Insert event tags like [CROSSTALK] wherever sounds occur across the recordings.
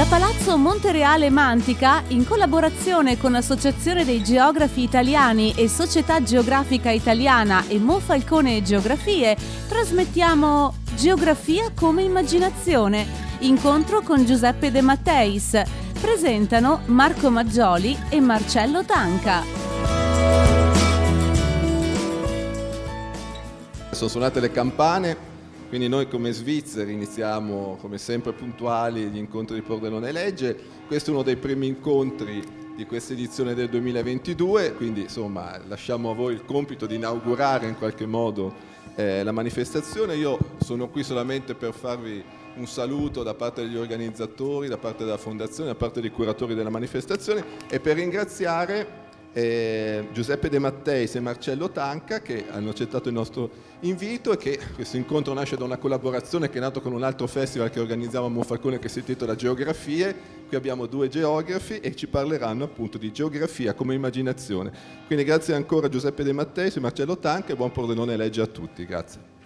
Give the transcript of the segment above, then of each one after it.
Da Palazzo Montereale Mantica, in collaborazione con l'Associazione dei Geografi Italiani e Società Geografica Italiana e Monfalcone Geografie, trasmettiamo Geografia come immaginazione. Incontro con Giuseppe De Matteis. Presentano Marco Maggioli e Marcello Tanca. Sono suonate le campane, quindi noi come svizzeri iniziamo come sempre puntuali gli incontri di Pordenone Legge. Questo è uno dei primi incontri di questa edizione del 2022, quindi insomma lasciamo a voi il compito di inaugurare in qualche modo eh, la manifestazione. Io sono qui solamente per farvi un saluto da parte degli organizzatori, da parte della fondazione, da parte dei curatori della manifestazione e per ringraziare eh, Giuseppe De Matteis e Marcello Tanca che hanno accettato il nostro invito e che questo incontro nasce da una collaborazione che è nato con un altro festival che organizziamo a Monfalcone che si intitola Geografie. Qui abbiamo due geografi e ci parleranno appunto di geografia come immaginazione. Quindi grazie ancora Giuseppe De Matteis e Marcello Tanca e buon Pordenone legge a tutti. Grazie.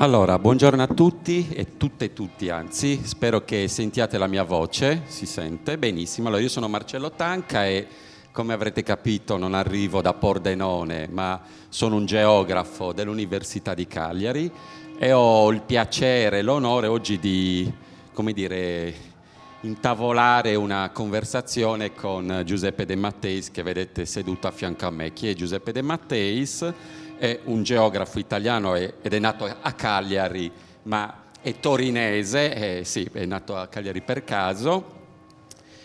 Allora, buongiorno a tutti e tutte e tutti, anzi, spero che sentiate la mia voce, si sente benissimo. Allora, io sono Marcello Tanca e come avrete capito non arrivo da Pordenone, ma sono un geografo dell'Università di Cagliari e ho il piacere l'onore oggi di, come dire, intavolare una conversazione con Giuseppe De Matteis che vedete seduto a fianco a me. Chi è Giuseppe De Matteis? È un geografo italiano ed è nato a Cagliari, ma è torinese, eh, sì, è nato a Cagliari per caso.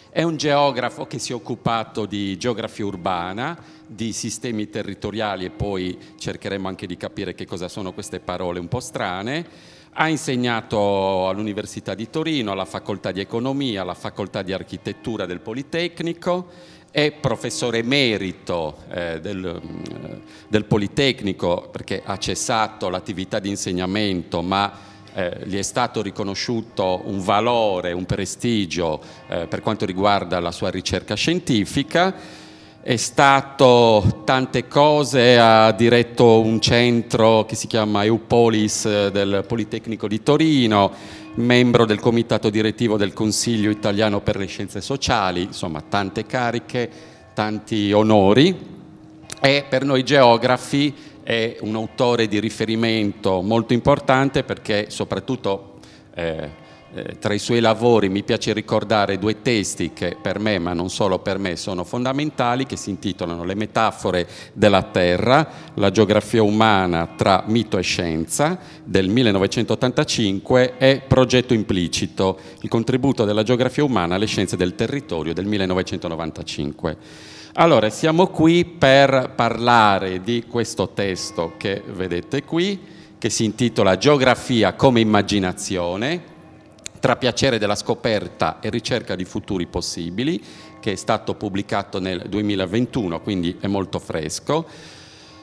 È un geografo che si è occupato di geografia urbana, di sistemi territoriali e poi cercheremo anche di capire che cosa sono queste parole un po' strane. Ha insegnato all'Università di Torino, alla Facoltà di Economia, alla Facoltà di Architettura del Politecnico è professore emerito eh, del, mm, del, Politecnico perché ha cessato l'attività di insegnamento, ma eh, gli è stato riconosciuto un valore, un prestigio eh, per quanto riguarda la sua ricerca scientifica. È stato tante cose, ha diretto un centro che si chiama Eupolis eh, del Politecnico di Torino, membro del comitato direttivo del Consiglio italiano per le scienze sociali, insomma tante cariche, tanti onori. E per noi geografi è un autore di riferimento molto importante perché soprattutto eh, eh, tra i suoi lavori mi piace ricordare due testi che per me, ma non solo per me, sono fondamentali, che si intitolano Le metafore della Terra, la geografia umana tra mito e scienza del 1985 e Progetto implicito, il contributo della geografia umana alle scienze del territorio del 1995. Allora, siamo qui per parlare di questo testo che vedete qui, che si intitola Geografia come immaginazione, tra piacere della scoperta e ricerca di futuri possibili, che è stato pubblicato nel 2021, quindi è molto fresco.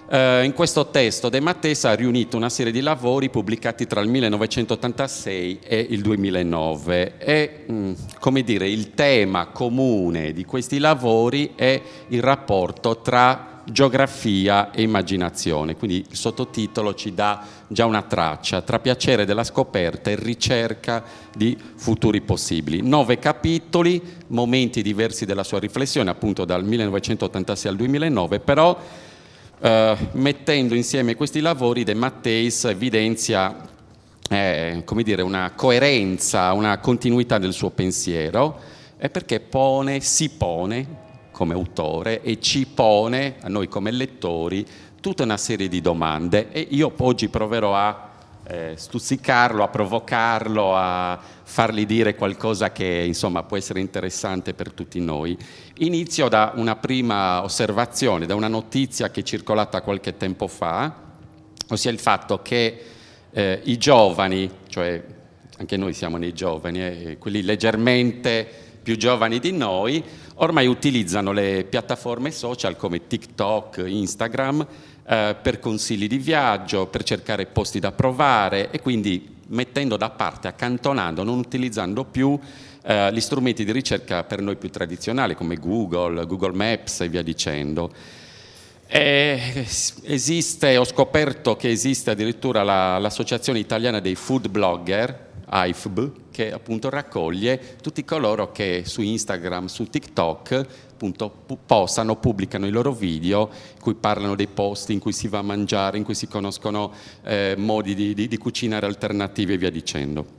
Eh, in questo testo De Matteis ha riunito una serie di lavori pubblicati tra il 1986 e il 2009 e, mh, mm, come dire, il tema comune di questi lavori è il rapporto tra geografia e immaginazione, quindi il sottotitolo ci dà già una traccia tra piacere della scoperta e ricerca di futuri possibili. Nove capitoli, momenti diversi della sua riflessione, appunto dal 1986 al 2009, però eh, mettendo insieme questi lavori De Matteis evidenzia eh, dire, una coerenza, una continuità del suo pensiero, perché pone, si pone come autore e ci pone a noi come lettori tutta una serie di domande e io oggi proverò a eh, stuzzicarlo, a provocarlo, a fargli dire qualcosa che insomma può essere interessante per tutti noi. Inizio da una prima osservazione, da una notizia che è circolata qualche tempo fa, ossia il fatto che eh, i giovani, cioè anche noi siamo nei giovani, eh, quelli leggermente più giovani di noi, ormai utilizzano le piattaforme social come TikTok, Instagram eh, per consigli di viaggio, per cercare posti da provare e quindi mettendo da parte, accantonando, non utilizzando più eh, gli strumenti di ricerca per noi più tradizionali come Google, Google Maps e via dicendo. Eh, esiste, ho scoperto che esiste addirittura la, l'associazione italiana dei food blogger, AIFB, che appunto raccoglie tutti coloro che su Instagram, su TikTok appunto postano, pubblicano i loro video in cui parlano dei posti in cui si va a mangiare, in cui si conoscono eh, modi di, di, di cucinare alternativi e via dicendo.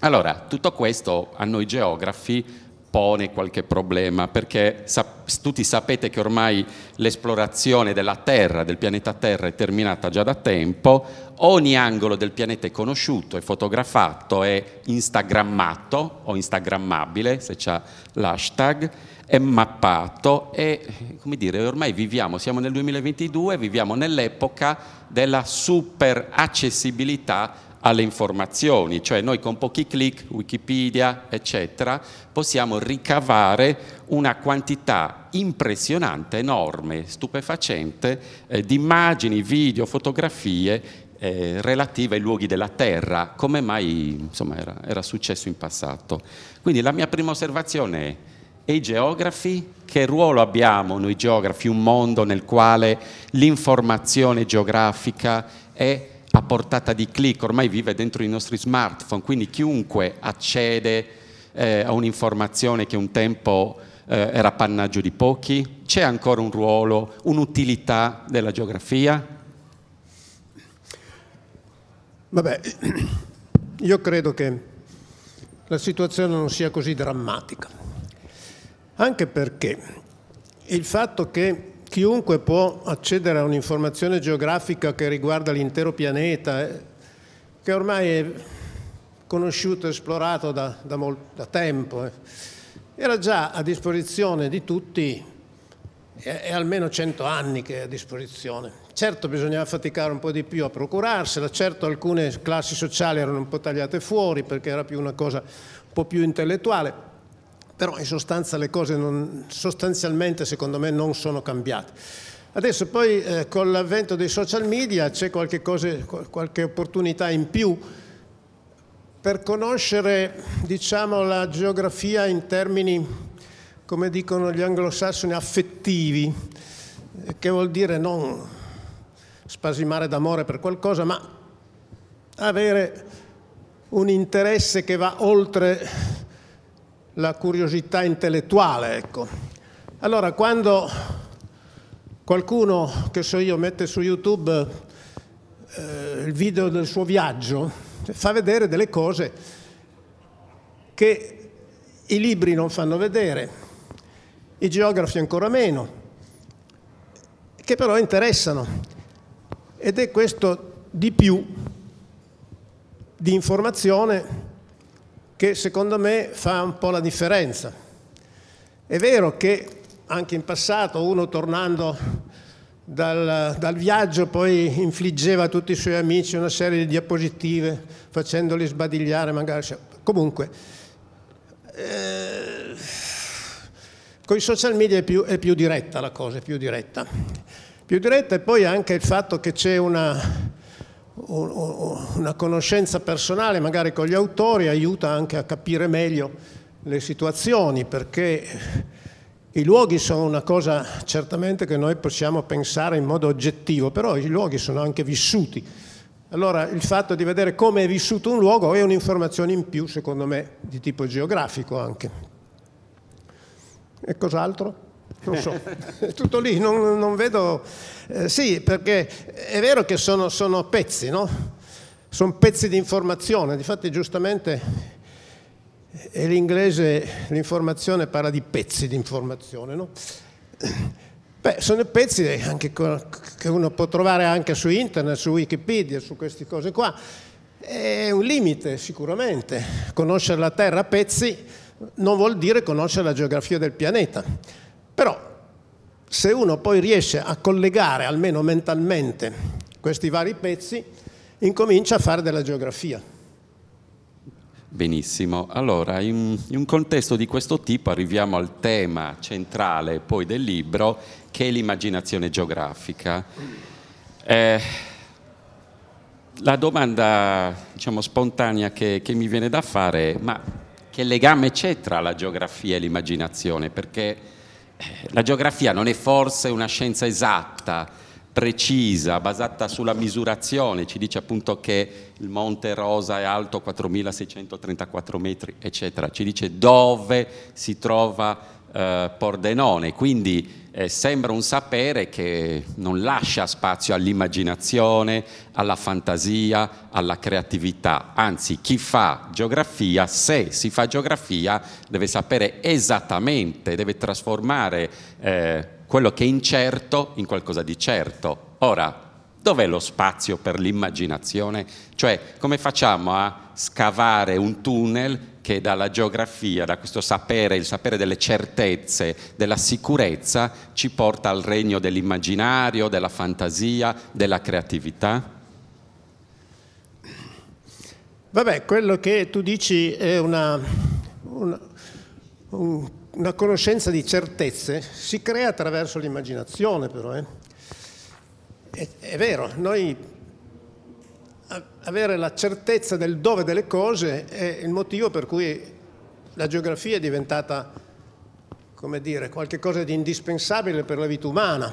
Allora, tutto questo a noi geografi pone qualche problema, perché sap- tutti sapete che ormai l'esplorazione della Terra, del pianeta Terra, è terminata già da tempo, ogni angolo del pianeta è conosciuto, è fotografato, è instagrammato o instagrammabile, se c'è l'hashtag, è mappato e, come dire, ormai viviamo, siamo nel 2022, viviamo nell'epoca della super accessibilità alle informazioni, cioè noi con pochi clic, Wikipedia, eccetera, possiamo ricavare una quantità impressionante, enorme, stupefacente eh, di immagini, video, fotografie eh, relative ai luoghi della Terra, come mai insomma, era, era successo in passato. Quindi la mia prima osservazione è e i geografi? Che ruolo abbiamo noi geografi? Un mondo nel quale l'informazione geografica è a portata di clic, ormai vive dentro i nostri smartphone, quindi chiunque accede eh, a un'informazione che un tempo eh, era appannaggio di pochi, c'è ancora un ruolo, un'utilità della geografia? Vabbè, [CLEARS THROAT] io credo che la situazione non sia così drammatica, anche perché il fatto che chiunque può accedere a un'informazione geografica che riguarda l'intero pianeta, eh, che ormai è conosciuto esplorato da, da, da tempo. Eh. Era già a disposizione di tutti, è, è almeno cento anni che è a disposizione. Certo bisognava faticare un po' di più a procurarsela, certo alcune classi sociali erano un po' tagliate fuori perché era più una cosa un po' più intellettuale, però in sostanza le cose non, sostanzialmente secondo me non sono cambiate. Adesso poi eh, con l'avvento dei social media c'è qualche, cosa, qualche opportunità in più per conoscere diciamo, la geografia in termini, come dicono gli anglosassoni, affettivi, che vuol dire non spasimare d'amore per qualcosa, ma avere un interesse che va oltre la curiosità intellettuale. Ecco. Allora, quando qualcuno, che so io, mette su YouTube eh, il video del suo viaggio, fa vedere delle cose che i libri non fanno vedere, i geografi ancora meno, che però interessano. Ed è questo di più di informazione che secondo me fa un po' la differenza. È vero che anche in passato uno tornando dal, dal, viaggio poi infliggeva a tutti i suoi amici una serie di diapositive facendoli sbadigliare magari. Comunque, eh, con i social media è più, è più diretta la cosa, è più diretta. Più diretta e poi anche il fatto che c'è una una conoscenza personale magari con gli autori aiuta anche a capire meglio le situazioni perché i luoghi sono una cosa certamente che noi possiamo pensare in modo oggettivo, però i luoghi sono anche vissuti. Allora il fatto di vedere come è vissuto un luogo è un'informazione in più, secondo me, di tipo geografico anche. E cos'altro? Non so, è tutto lì, non, non vedo... Eh, sì, perché è vero che sono, sono pezzi, no? Sono pezzi di informazione, difatti giustamente e l'inglese l'informazione parla di pezzi di informazione, no? Beh, sono pezzi che uno può trovare anche su internet, su Wikipedia, su queste cose qua. È un limite sicuramente. Conoscere la Terra a pezzi non vuol dire conoscere la geografia del pianeta. Però se uno poi riesce a collegare almeno mentalmente questi vari pezzi, incomincia a fare della geografia. Benissimo, allora in, in, un contesto di questo tipo arriviamo al tema centrale poi del libro che è l'immaginazione geografica. Eh, la domanda diciamo, spontanea che, che mi viene da fare è ma che legame c'è tra la geografia e l'immaginazione? Perché la geografia non è forse una scienza esatta, precisa, basata sulla misurazione, ci dice appunto che il Monte Rosa è alto 4634 metri, eccetera, ci dice dove si trova eh, Pordenone, quindi eh, sembra un sapere che non lascia spazio all'immaginazione, alla fantasia, alla creatività, anzi chi fa geografia, se si fa geografia, deve sapere esattamente, deve trasformare eh, quello che è incerto in qualcosa di certo. Ora, dov'è lo spazio per l'immaginazione? Cioè, come facciamo a scavare un tunnel che dalla geografia, da questo sapere, il sapere delle certezze, della sicurezza, ci porta al regno dell'immaginario, della fantasia, della creatività? Vabbè, quello che tu dici è una, una, una conoscenza di certezze, si crea attraverso l'immaginazione però. Eh. È, è vero, noi avere la certezza del dove delle cose è il motivo per cui la geografia è diventata, come dire, qualcosa di indispensabile per la vita umana,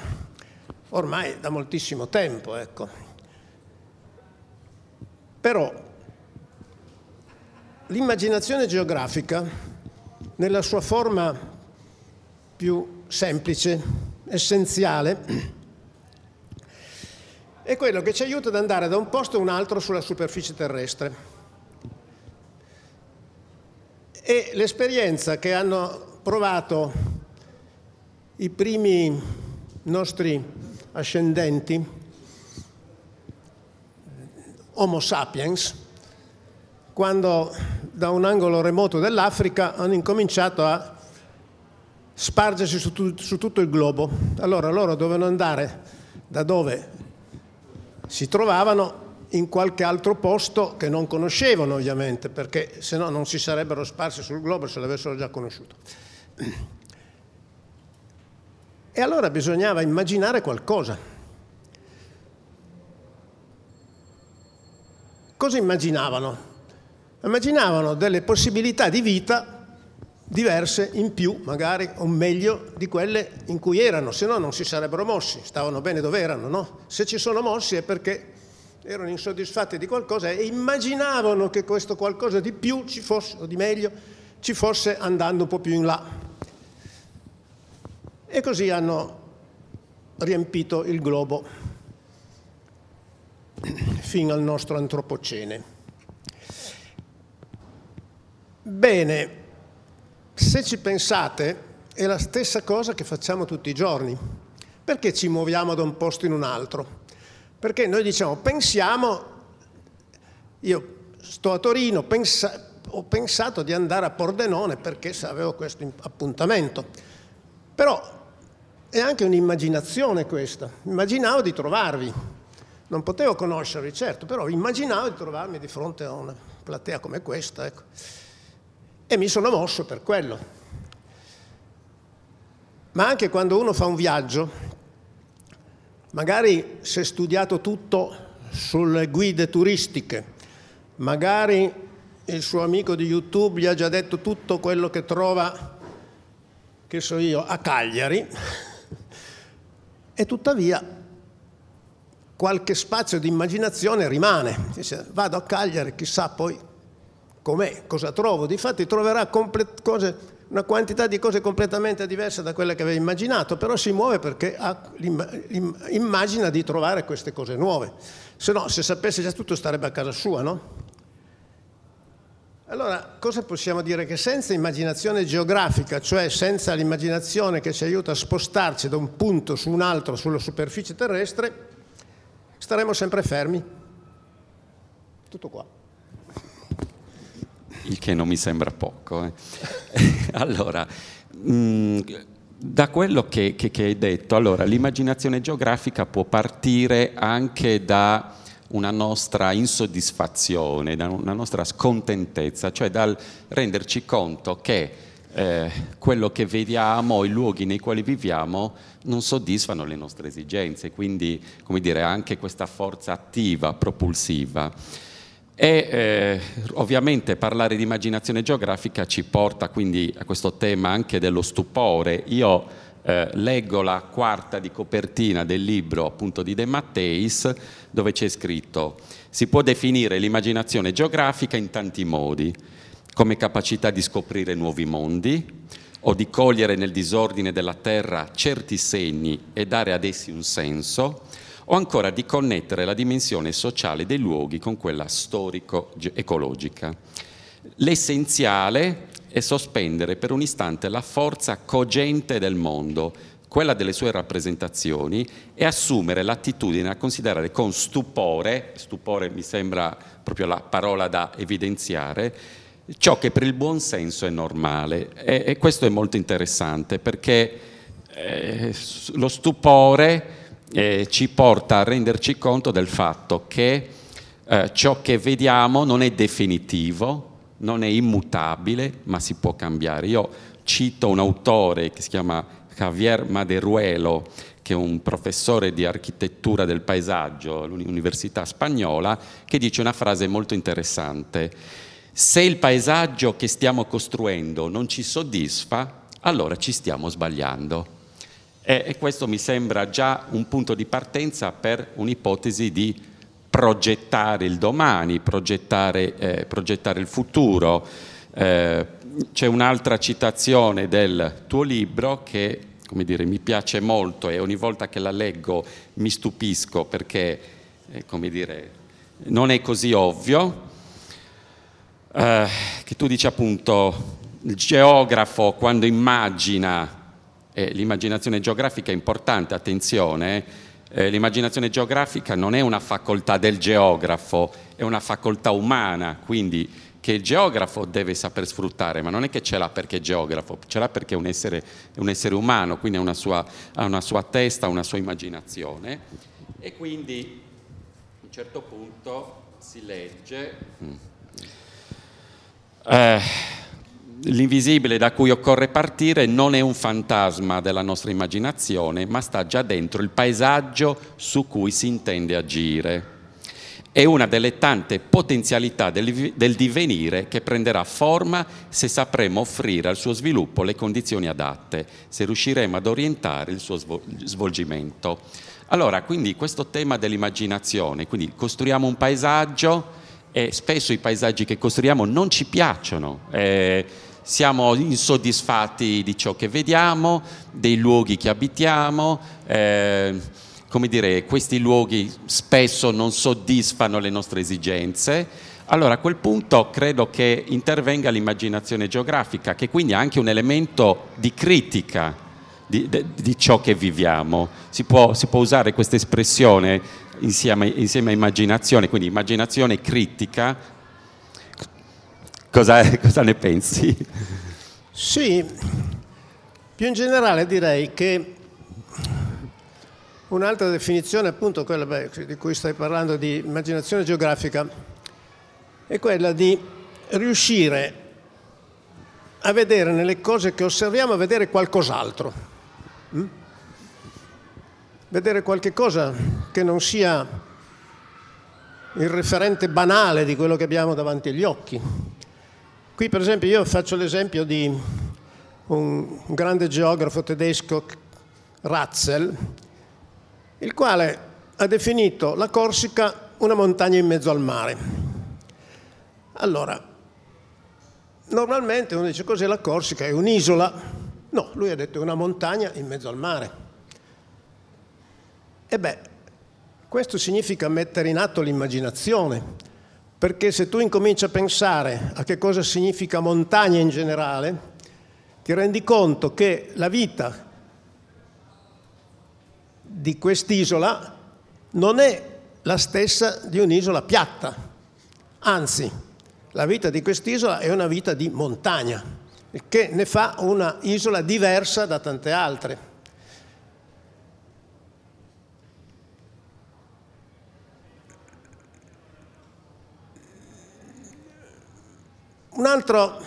ormai da moltissimo tempo, ecco. Però l'immaginazione geografica, nella sua forma più semplice, essenziale, è quello che ci aiuta ad andare da un posto a un altro sulla superficie terrestre. E l'esperienza che hanno provato i primi nostri ascendenti, Homo sapiens, quando da un angolo remoto dell'Africa hanno incominciato a spargersi su, tu, su tutto il globo. Allora loro dovevano andare da dove si trovavano in qualche altro posto che non conoscevano ovviamente, perché se no non si sarebbero sparsi sul globo se l'avessero già conosciuto. E allora bisognava immaginare qualcosa. Cosa immaginavano? Immaginavano delle possibilità di vita diverse in più, magari, o meglio, di quelle in cui erano, se no non si sarebbero mossi, stavano bene dove erano, no? Se ci sono mossi è perché erano insoddisfatti di qualcosa e immaginavano che questo qualcosa di più ci fosse, o di meglio, ci fosse andando un po' più in là. E così hanno riempito il globo fino al nostro antropocene. Bene, se ci pensate, è la stessa cosa che facciamo tutti i giorni. Perché ci muoviamo da un posto in un altro? Perché noi diciamo, pensiamo, io sto a Torino, pensa, ho pensato di andare a Pordenone perché avevo questo appuntamento. Però è anche un'immaginazione questa. Immaginavo di trovarvi. Non potevo conoscervi, certo, però immaginavo di trovarmi di fronte a una platea come questa. Ecco e mi sono mosso per quello. Ma anche quando uno fa un viaggio, magari si è studiato tutto sulle guide turistiche, magari il suo amico di YouTube gli ha già detto tutto quello che trova, che so io, a Cagliari, e tuttavia qualche spazio di immaginazione rimane. Dice, vado a Cagliari, chissà poi com'è, cosa trovo. Difatti troverà cose, una quantità di cose completamente diverse da quelle che aveva immaginato, però si muove perché immagina di trovare queste cose nuove. Se no, se sapesse già tutto starebbe a casa sua, no? Allora, cosa possiamo dire? Che senza immaginazione geografica, cioè senza l'immaginazione che ci aiuta a spostarci da un punto su un altro sulla superficie terrestre, staremo sempre fermi. Tutto qua il che non mi sembra poco. Eh. [LAUGHS] allora, mh, mm, da quello che, che, che, hai detto, allora, l'immaginazione geografica può partire anche da una nostra insoddisfazione, da una nostra scontentezza, cioè dal renderci conto che eh, quello che vediamo, i luoghi nei quali viviamo non soddisfano le nostre esigenze, quindi come dire, anche questa forza attiva, propulsiva. E eh, ovviamente parlare di immaginazione geografica ci porta quindi a questo tema anche dello stupore. Io eh, leggo la quarta di copertina del libro appunto di De Matteis dove c'è scritto si può definire l'immaginazione geografica in tanti modi, come capacità di scoprire nuovi mondi o di cogliere nel disordine della terra certi segni e dare ad essi un senso, o ancora di connettere la dimensione sociale dei luoghi con quella storico-ecologica. L'essenziale è sospendere per un istante la forza cogente del mondo, quella delle sue rappresentazioni, e assumere l'attitudine a considerare con stupore, stupore mi sembra proprio la parola da evidenziare, ciò che per il buon senso è normale. E, e questo è molto interessante perché eh, lo stupore eh, ci porta a renderci conto del fatto che eh, ciò che vediamo non è definitivo, non è immutabile, ma si può cambiare. Io cito un autore che si chiama Javier Maderuelo, che è un professore di architettura del paesaggio all'Università Spagnola, che dice una frase molto interessante. Se il paesaggio che stiamo costruendo non ci soddisfa, allora ci stiamo sbagliando. E, questo mi sembra già un punto di partenza per un'ipotesi di progettare il domani, progettare, eh, progettare il futuro. Eh, c'è un'altra citazione del tuo libro che come dire, mi piace molto e ogni volta che la leggo mi stupisco perché eh, come dire, non è così ovvio, eh, che tu dici appunto il geografo quando immagina eh, l'immaginazione geografica è importante, attenzione, eh, l'immaginazione geografica non è una facoltà del geografo, è una facoltà umana, quindi che il geografo deve saper sfruttare, ma non è che ce l'ha perché è geografo, ce l'ha perché è un essere, è un essere umano, quindi ha una, sua, ha una sua testa, una sua immaginazione e quindi a un certo punto si legge... Mm. Eh, L'invisibile da cui occorre partire non è un fantasma della nostra immaginazione, ma sta già dentro il paesaggio su cui si intende agire. È una delle tante potenzialità del, del divenire che prenderà forma se sapremo offrire al suo sviluppo le condizioni adatte, se riusciremo ad orientare il suo svolgimento. Allora, quindi questo tema dell'immaginazione, quindi costruiamo un paesaggio e spesso i paesaggi che costruiamo non ci piacciono. Eh, siamo insoddisfatti di ciò che vediamo, dei luoghi che abitiamo, eh, come dire, questi luoghi spesso non soddisfano le nostre esigenze. Allora a quel punto credo che intervenga l'immaginazione geografica, che quindi è anche un elemento di critica di, di, di ciò che viviamo. Si può, si può usare questa espressione insieme, insieme a immaginazione, quindi immaginazione critica Cosa, [LAUGHS] cosa ne pensi? Sì, più in generale direi che un'altra definizione, appunto quella beh, di cui stai parlando, di immaginazione geografica, è quella di riuscire a vedere nelle cose che osserviamo, a vedere qualcos'altro. Mm? Vedere qualche cosa che non sia il referente banale di quello che abbiamo davanti agli occhi Qui per esempio io faccio l'esempio di un grande geografo tedesco, Ratzel, il quale ha definito la Corsica una montagna in mezzo al mare. Allora, normalmente uno dice cos'è la Corsica? È un'isola? No, lui ha detto è una montagna in mezzo al mare. E beh, questo significa mettere in atto l'immaginazione, perché se tu incominci a pensare a che cosa significa montagna in generale, ti rendi conto che la vita di quest'isola non è la stessa di un'isola piatta, anzi la vita di quest'isola è una vita di montagna, che ne fa una isola diversa da tante altre. Un altro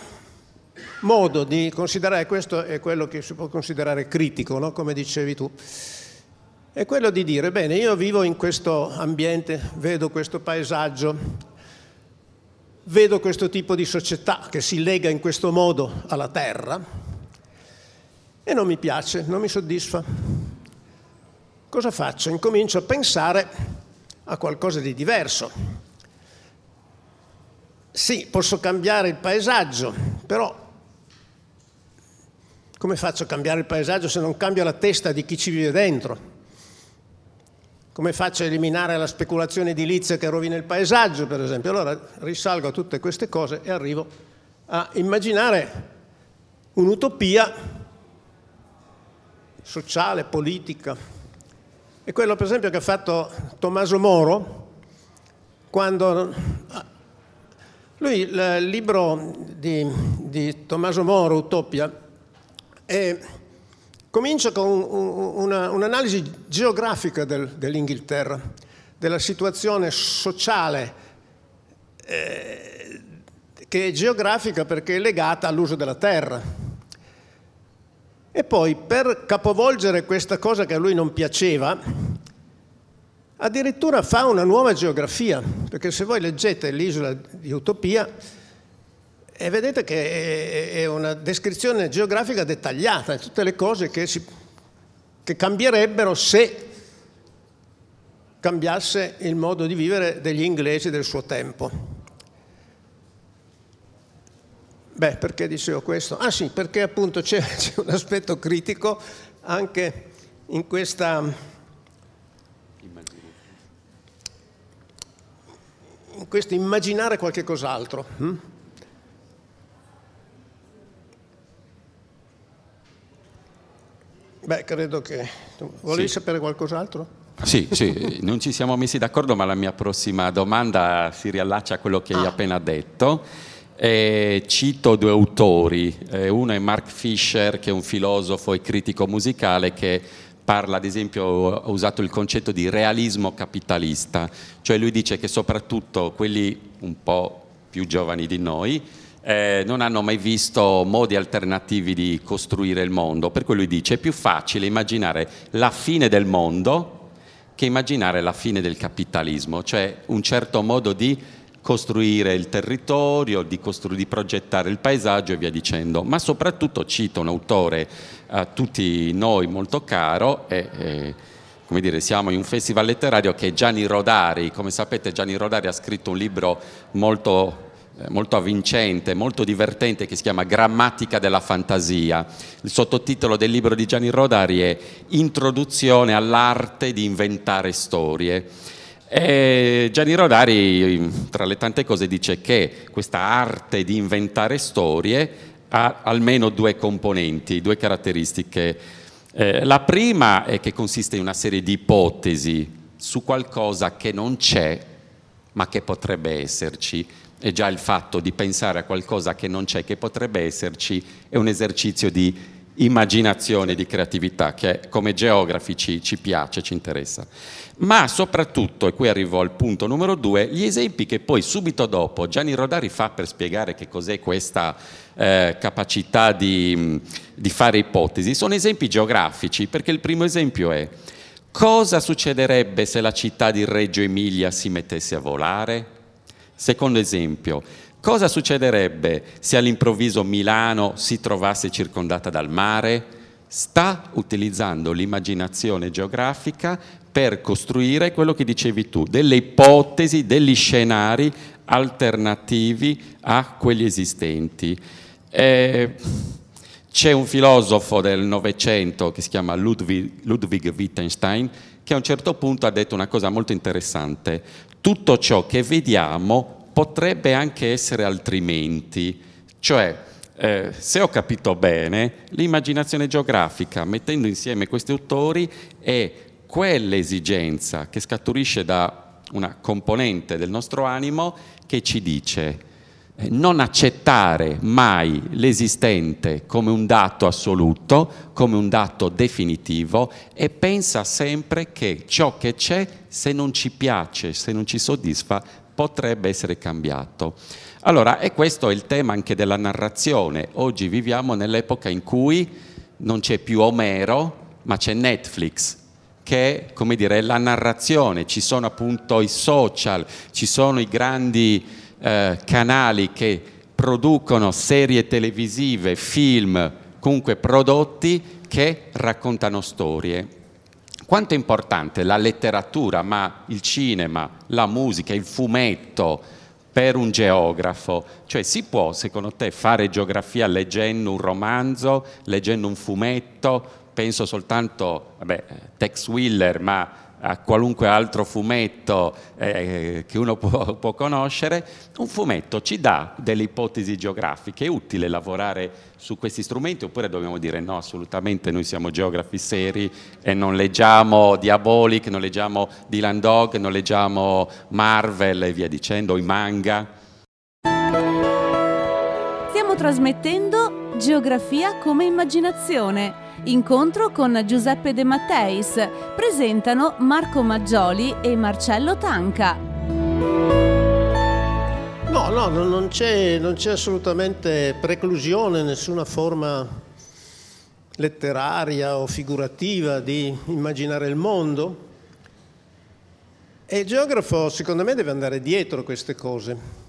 modo di considerare questo è quello che si può considerare critico, no? come dicevi tu, è quello di dire, bene, io vivo in questo ambiente, vedo questo paesaggio, vedo questo tipo di società che si lega in questo modo alla terra e non mi piace, non mi soddisfa. Cosa faccio? Incomincio a pensare a qualcosa di diverso. Sì, posso cambiare il paesaggio, però come faccio a cambiare il paesaggio se non cambio la testa di chi ci vive dentro? Come faccio a eliminare la speculazione edilizia che rovina il paesaggio, per esempio? Allora risalgo a tutte queste cose e arrivo a immaginare un'utopia sociale, politica. È quello, per esempio, che ha fatto Tommaso Moro quando lui, il libro di, di Tommaso Moro, Utopia, e comincia con una, un'analisi geografica del, dell'Inghilterra, della situazione sociale eh, che è geografica perché è legata all'uso della terra. E poi per capovolgere questa cosa che a lui non piaceva, addirittura fa una nuova geografia, perché se voi leggete l'isola di Utopia, e vedete che è una descrizione geografica dettagliata, tutte le cose che, si, che cambierebbero se cambiasse il modo di vivere degli inglesi del suo tempo. Beh, perché dicevo questo? Ah sì, perché appunto c'è, [LAUGHS] c'è un aspetto critico anche in questa... questo immaginare qualche cos'altro. Hm? Beh, credo che... Volevi sì. sapere qualcos'altro? Sì, sì, non ci siamo messi d'accordo, ma la mia prossima domanda si riallaccia a quello che ah. hai appena detto. Eh, cito due autori, eh, uno è Mark Fisher, che è un filosofo e critico musicale che parla, ad esempio, ha usato il concetto di realismo capitalista, cioè lui dice che soprattutto quelli un po' più giovani di noi, eh, non hanno mai visto modi alternativi di costruire il mondo, per cui lui dice è più facile immaginare la fine del mondo che immaginare la fine del capitalismo, cioè un certo modo di costruire il territorio, di, costru- di progettare il paesaggio e via dicendo. Ma soprattutto cito un autore a tutti noi molto caro, e, e, come dire, siamo in un festival letterario che è Gianni Rodari. Come sapete Gianni Rodari ha scritto un libro molto eh, molto avvincente, molto divertente che si chiama Grammatica della fantasia. Il sottotitolo del libro di Gianni Rodari è Introduzione all'arte di inventare storie. E Gianni Rodari, tra le tante cose, dice che questa arte di inventare storie ha almeno due componenti, due caratteristiche. Eh, la prima è che consiste in una serie di ipotesi su qualcosa che non c'è ma che potrebbe esserci e già il fatto di pensare a qualcosa che non c'è, che potrebbe esserci, è un esercizio di immaginazione, di creatività, che come geografi ci, ci piace, ci interessa. Ma soprattutto, e qui arrivo al punto numero due, gli esempi che poi subito dopo Gianni Rodari fa per spiegare che cos'è questa eh, capacità di, di fare ipotesi, sono esempi geografici, perché il primo esempio è cosa succederebbe se la città di Reggio Emilia si mettesse a volare? Secondo esempio, cosa succederebbe se all'improvviso Milano si trovasse circondata dal mare? Sta utilizzando l'immaginazione geografica per costruire quello che dicevi tu, delle ipotesi, degli scenari alternativi a quelli esistenti. Eh, c'è un filosofo del Novecento che si chiama Ludwig, Ludwig Wittgenstein che a un certo punto ha detto una cosa molto interessante tutto ciò che vediamo potrebbe anche essere altrimenti, cioè eh, se ho capito bene, l'immaginazione geografica, mettendo insieme questi autori, è quell'esigenza che scaturisce da una componente del nostro animo che ci dice eh, non accettare mai l'esistente come un dato assoluto, come un dato definitivo e pensa sempre che ciò che c'è, se non ci piace, se non ci soddisfa, potrebbe essere cambiato. Allora, e questo è il tema anche della narrazione. Oggi viviamo nell'epoca in cui non c'è più Omero, ma c'è Netflix, che è, dire, la narrazione, ci sono appunto i social, ci sono i grandi eh, canali che producono serie televisive, film comunque prodotti che raccontano storie. Quanto è importante la letteratura, ma il cinema, la musica, il fumetto per un geografo? Cioè si può, secondo te, fare geografia leggendo un romanzo, leggendo un fumetto? Penso soltanto, vabbè, Tex Willer, ma a qualunque altro fumetto eh, che uno [LAUGHS] può, può, conoscere, un fumetto ci dà delle ipotesi geografiche, è utile lavorare su questi strumenti oppure dobbiamo dire no, assolutamente noi siamo geografi seri e non leggiamo Diabolic, non leggiamo Dylan Dog, non leggiamo Marvel e via dicendo, i manga. Stiamo trasmettendo Geografia come immaginazione Incontro con Giuseppe De Matteis. Presentano Marco Maggioli e Marcello Tanca. No, no, non c'è, non c'è assolutamente preclusione, nessuna forma letteraria o figurativa di immaginare il mondo. E il geografo, secondo me, deve andare dietro queste cose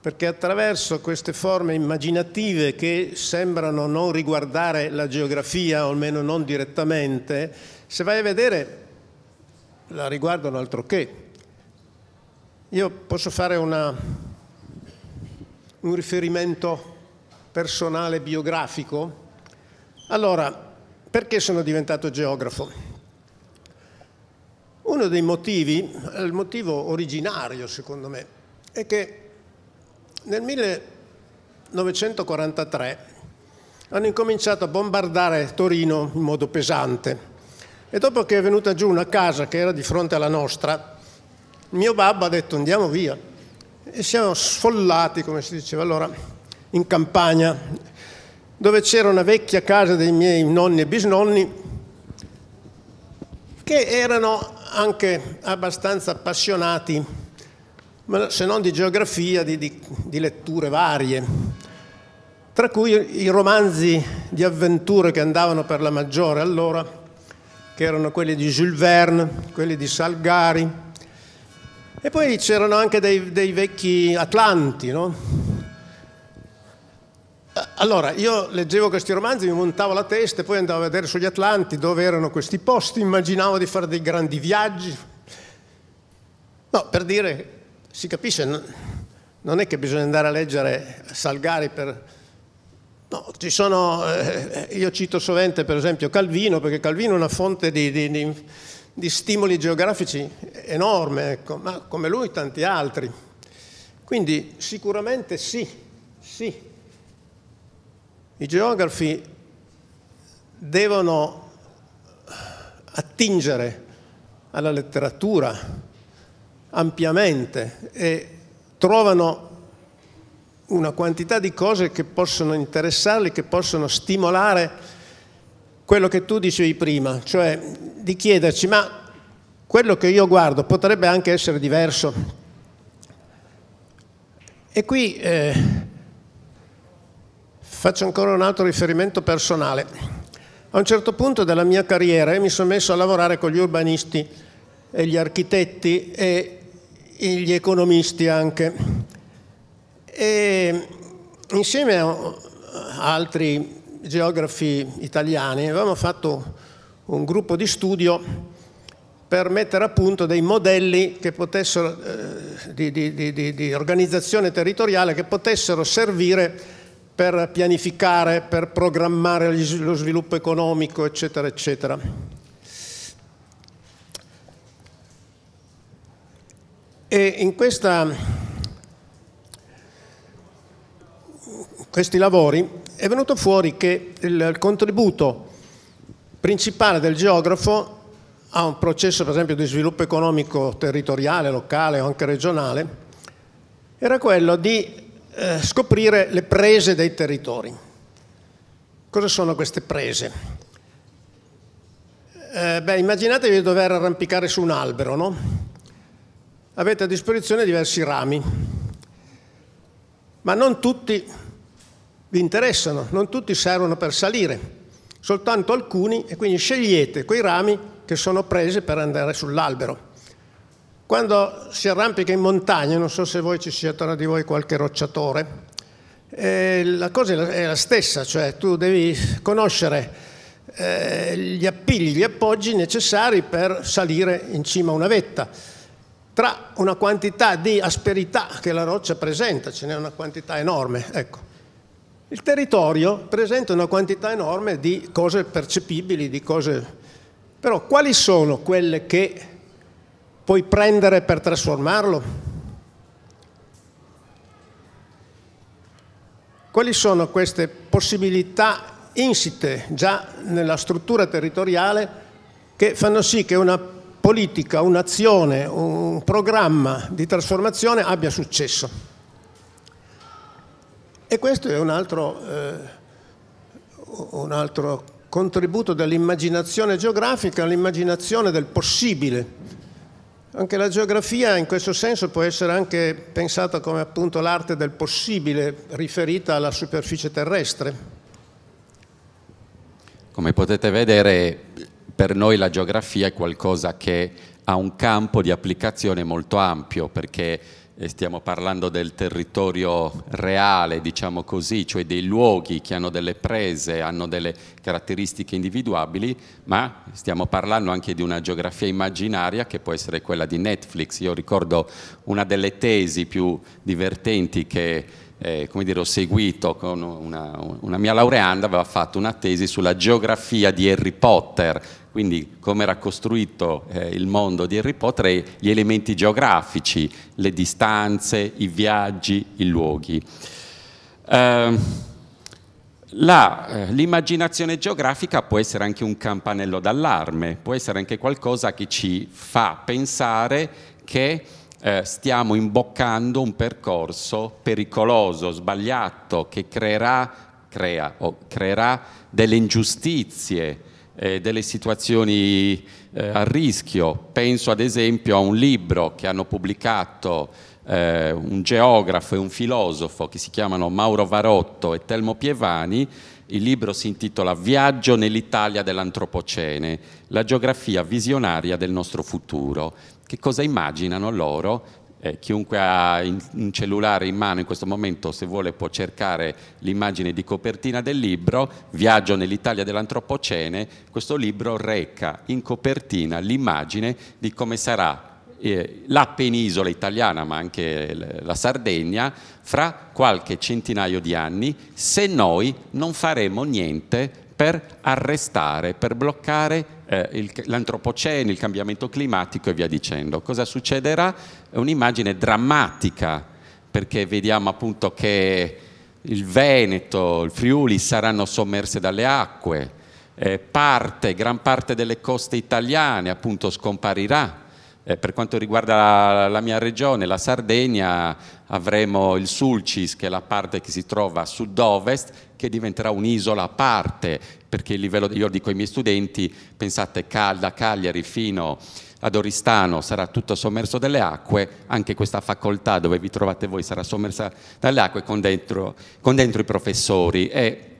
perché attraverso queste forme immaginative che sembrano non riguardare la geografia, o almeno non direttamente, se vai a vedere la riguardano altro che. Io posso fare una, un riferimento personale biografico. Allora, perché sono diventato geografo? Uno dei motivi, il motivo originario secondo me, è che nel 1943 hanno incominciato a bombardare Torino in modo pesante e dopo che è venuta giù una casa che era di fronte alla nostra, mio babbo ha detto andiamo via. E siamo sfollati, come si diceva allora, in campagna, dove c'era una vecchia casa dei miei nonni e bisnonni che erano anche abbastanza appassionati se non di geografia, di, di, di letture varie, tra cui i romanzi di avventure che andavano per la maggiore allora, che erano quelli di Jules Verne, quelli di Salgari, e poi c'erano anche dei, dei vecchi Atlanti, no? Allora, io leggevo questi romanzi, mi montavo la testa e poi andavo a vedere sugli Atlanti dove erano questi posti, immaginavo di fare dei grandi viaggi. No, per dire si capisce, non è che bisogna andare a leggere Salgari per... No, ci sono, eh, io cito sovente per esempio Calvino, perché Calvino è una fonte di, di, di, di stimoli geografici enorme, ecco, ma come lui tanti altri. Quindi sicuramente sì, sì, i geografi devono attingere alla letteratura, ampiamente e trovano una quantità di cose che possono interessarli, che possono stimolare quello che tu dicevi prima, cioè di chiederci ma quello che io guardo potrebbe anche essere diverso. E qui eh, faccio ancora un altro riferimento personale. A un certo punto della mia carriera mi sono messo a lavorare con gli urbanisti e gli architetti e gli economisti anche. E insieme a altri geografi italiani avevamo fatto un gruppo di studio per mettere a punto dei modelli eh, di, di, di, di organizzazione territoriale che potessero servire per pianificare, per programmare lo sviluppo economico, eccetera, eccetera. E in questa, questi lavori è venuto fuori che il contributo principale del geografo a un processo per esempio di sviluppo economico territoriale, locale o anche regionale, era quello di eh, scoprire le prese dei territori. Cosa sono queste prese? Eh, beh, immaginatevi di dover arrampicare su un albero, no? Avete a disposizione diversi rami, ma non tutti vi interessano, non tutti servono per salire, soltanto alcuni e quindi scegliete quei rami che sono presi per andare sull'albero. Quando si arrampica in montagna, non so se voi ci sia tra di voi qualche rocciatore, eh, la cosa è la, stessa, cioè tu devi conoscere eh, gli appigli, gli appoggi necessari per salire in cima a una vetta. Tra una quantità di asperità che la roccia presenta, ce n'è una quantità enorme, ecco. Il territorio presenta una quantità enorme di cose percepibili, di cose... Però quali sono quelle che puoi prendere per trasformarlo? Quali sono queste possibilità insite già nella struttura territoriale che fanno sì che una politica, un'azione, un programma di trasformazione abbia successo? E questo è un altro, eh, un altro contributo dell'immaginazione geografica, l'immaginazione del possibile anche la geografia in questo senso può essere anche pensata come appunto l'arte del possibile riferita alla superficie terrestre. Come potete vedere, per noi la geografia è qualcosa che ha un campo di applicazione molto ampio perché stiamo parlando del territorio reale, diciamo così, cioè dei luoghi che hanno delle prese, hanno delle caratteristiche individuabili, ma stiamo parlando anche di una geografia immaginaria che può essere quella di Netflix. Io ricordo una delle tesi più divertenti che eh, come dire, ho seguito con una, una mia laureanda, aveva fatto una tesi sulla geografia di Harry Potter, quindi come era costruito eh, il mondo di Harry Potter e gli elementi geografici, le distanze, i viaggi, i luoghi. Eh, la, eh, l'immaginazione geografica può essere anche un campanello d'allarme, può essere anche qualcosa che ci fa pensare che eh, stiamo imboccando un percorso pericoloso, sbagliato, che creerà, crea, creerà delle ingiustizie, eh, delle situazioni eh, a rischio. Penso ad esempio a un libro che hanno pubblicato eh, un geografo e un filosofo che si chiamano Mauro Varotto e Telmo Pievani. Il libro si intitola Viaggio nell'Italia dell'Antropocene, la geografia visionaria del nostro futuro. Che cosa immaginano loro? Eh, chiunque ha un cellulare in mano in questo momento, se vuole, può cercare l'immagine di copertina del libro, Viaggio nell'Italia dell'Antropocene. Questo libro reca in copertina l'immagine di come sarà eh, la penisola italiana, ma anche la Sardegna, fra qualche centinaio di anni, se noi non faremo niente per arrestare, per bloccare eh, il, l'antropocene, il cambiamento climatico e via dicendo. Cosa succederà? È un'immagine drammatica perché vediamo appunto che il Veneto, il Friuli saranno sommerse dalle acque, eh, parte, gran parte delle coste italiane appunto scomparirà. Eh, per quanto riguarda la, la, mia regione, la Sardegna, avremo il Sulcis, che è la parte che si trova a sud-ovest, che diventerà un'isola a parte, perché il livello, io dico ai miei studenti, pensate da Cagliari fino ad Oristano sarà tutto sommerso dalle acque, anche questa facoltà dove vi trovate voi sarà sommersa dalle acque con dentro, con dentro i professori. E,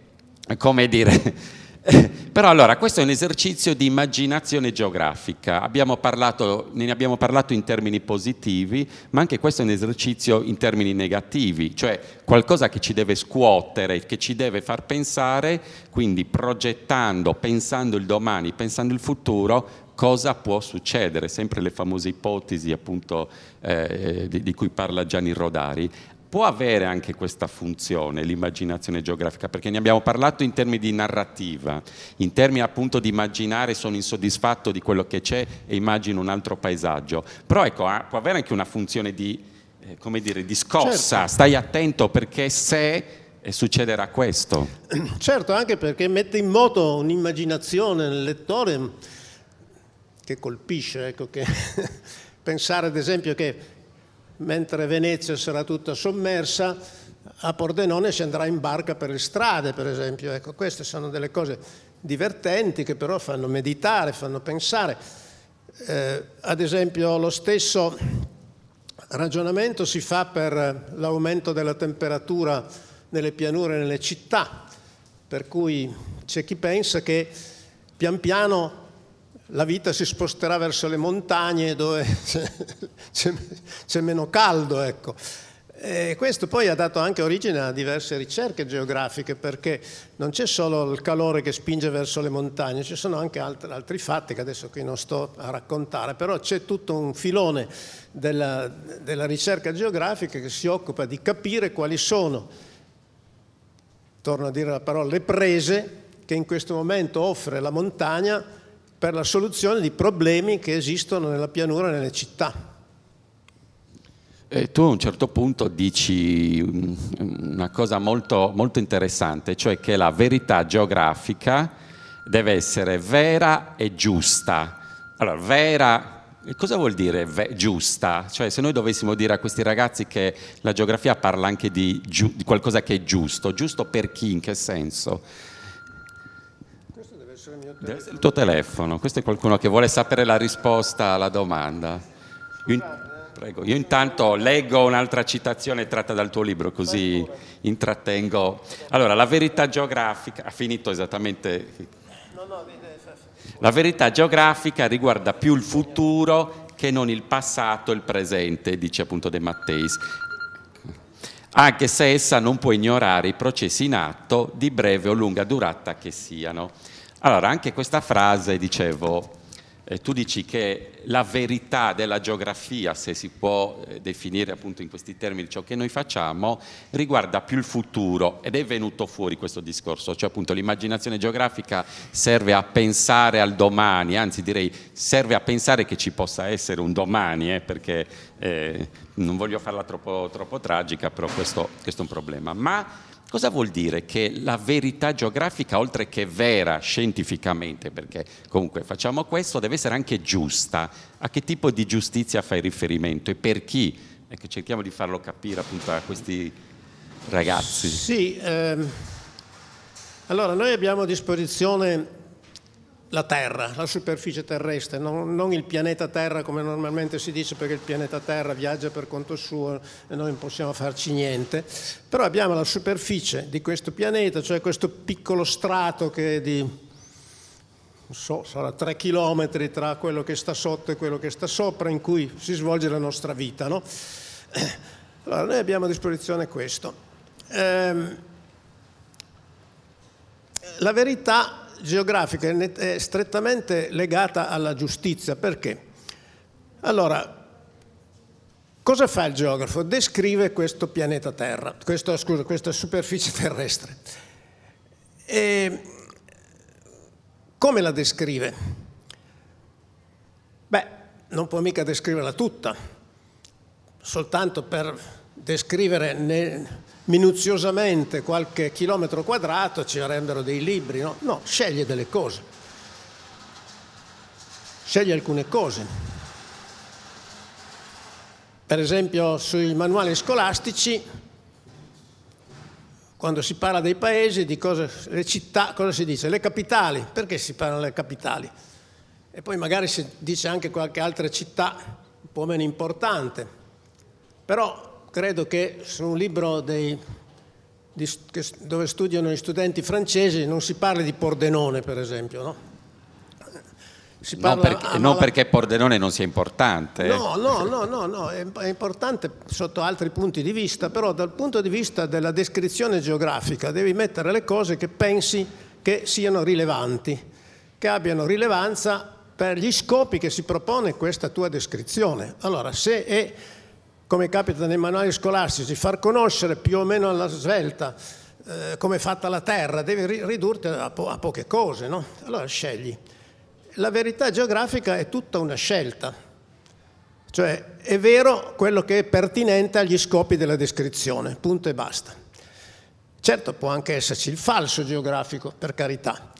come dire, [LAUGHS] Però allora, questo è un esercizio di immaginazione geografica, abbiamo parlato, ne abbiamo parlato in termini positivi, ma anche questo è un esercizio in termini negativi, cioè qualcosa che ci deve scuotere, che ci deve far pensare, quindi progettando, pensando il domani, pensando il futuro, cosa può succedere, sempre le famose ipotesi appunto eh, di, di cui parla Gianni Rodari può avere anche questa funzione, l'immaginazione geografica, perché ne abbiamo parlato in termini di narrativa, in termini appunto di immaginare sono insoddisfatto di quello che c'è e immagino un altro paesaggio, però ecco, può avere anche una funzione di, eh, come dire, di scossa, certo. stai attento perché se eh, succederà questo. [CLEARS THROAT] Certo, anche perché mette in moto un'immaginazione nel lettore che colpisce, ecco, che [LAUGHS] pensare ad esempio che mentre Venezia sarà tutta sommersa, a Pordenone si andrà in barca per le strade, per esempio. Ecco, queste sono delle cose divertenti che però fanno meditare, fanno pensare. Eh, ad esempio lo stesso ragionamento si fa per l'aumento della temperatura nelle pianure e nelle città, per cui c'è chi pensa che pian piano la vita si sposterà verso le montagne dove [LAUGHS] c'è, c'è, meno caldo. Ecco. E questo poi ha dato anche origine a diverse ricerche geografiche perché non c'è solo il calore che spinge verso le montagne, ci sono anche altri, altri fatti che adesso qui non sto a raccontare, però c'è tutto un filone della, della ricerca geografica che si occupa di capire quali sono, torno a dire la parola, le prese che in questo momento offre la montagna per la soluzione di problemi che esistono nella pianura e nelle città. E tu a un certo punto dici una cosa molto, molto interessante, cioè che la verità geografica deve essere vera e giusta. Allora, vera, cosa vuol dire ve- giusta? Cioè, se noi dovessimo dire a questi ragazzi che la geografia parla anche di, giu- di qualcosa che è giusto, giusto per chi, in che senso? Deve essere il tuo telefono, questo è qualcuno che vuole sapere la risposta alla domanda. Io- Prego, io intanto leggo un'altra citazione tratta dal tuo libro, così intrattengo. Allora, la verità geografica, ha finito esattamente. La verità geografica riguarda più il futuro che non il passato e il presente, dice appunto De Matteis. Anche se essa non può ignorare i processi in atto di breve o lunga durata che siano. Allora, anche questa frase, dicevo, eh, tu dici che la verità della geografia, se si può eh, definire appunto in questi termini ciò che noi facciamo, riguarda più il futuro ed è venuto fuori questo discorso, cioè appunto l'immaginazione geografica serve a pensare al domani, anzi direi serve a pensare che ci possa essere un domani, eh, perché eh, non voglio farla troppo, troppo tragica, però questo, questo è un problema. Ma Cosa vuol dire? Che la verità geografica, oltre che vera scientificamente, perché comunque facciamo questo, deve essere anche giusta. A che tipo di giustizia fai riferimento e per chi? E che cerchiamo di farlo capire appunto a questi ragazzi. Sì, ehm, allora noi abbiamo a disposizione la Terra, la superficie terrestre, non, non, il pianeta Terra come normalmente si dice perché il pianeta Terra viaggia per conto suo e noi non possiamo farci niente, però abbiamo la superficie di questo pianeta, cioè questo piccolo strato che è di, non so, sarà tre chilometri tra quello che sta sotto e quello che sta sopra, in cui si svolge la nostra vita. No? [CLEARS THROAT] Allora, noi abbiamo a disposizione questo. Ehm, la verità geografica è strettamente legata alla giustizia. Perché? Allora, cosa fa il geografo? Descrive questo pianeta Terra, questo, scusa, questa superficie terrestre. E come la descrive? Beh, non può mica descriverla tutta, soltanto per descrivere minuziosamente qualche chilometro quadrato ci rendono dei libri, no? No, sceglie delle cose. Sceglie alcune cose. Per esempio sui manuali scolastici, quando si parla dei paesi, di cosa, le città, cosa si dice? Le capitali. Perché si parla delle capitali? E poi magari si dice anche qualche altra città un po' meno importante. Però credo che su un libro dei, di, che, dove studiano gli studenti francesi non si parli di Pordenone, per esempio, no? non, perché, non perché, Pordenone non sia importante. Eh. No, no, no, no, no, è, è importante sotto altri punti di vista, però dal punto di vista della descrizione geografica devi mettere le cose che pensi che siano rilevanti, che abbiano rilevanza per gli scopi che si propone questa tua descrizione. Allora, se è come capita nei manuali scolastici, far conoscere più o meno alla svelta eh, come è fatta la Terra, devi ridurti a, po- a poche cose, no? Allora scegli. La verità geografica è tutta una scelta, cioè è vero quello che è pertinente agli scopi della descrizione, punto e basta. Certo può anche esserci il falso geografico, per carità,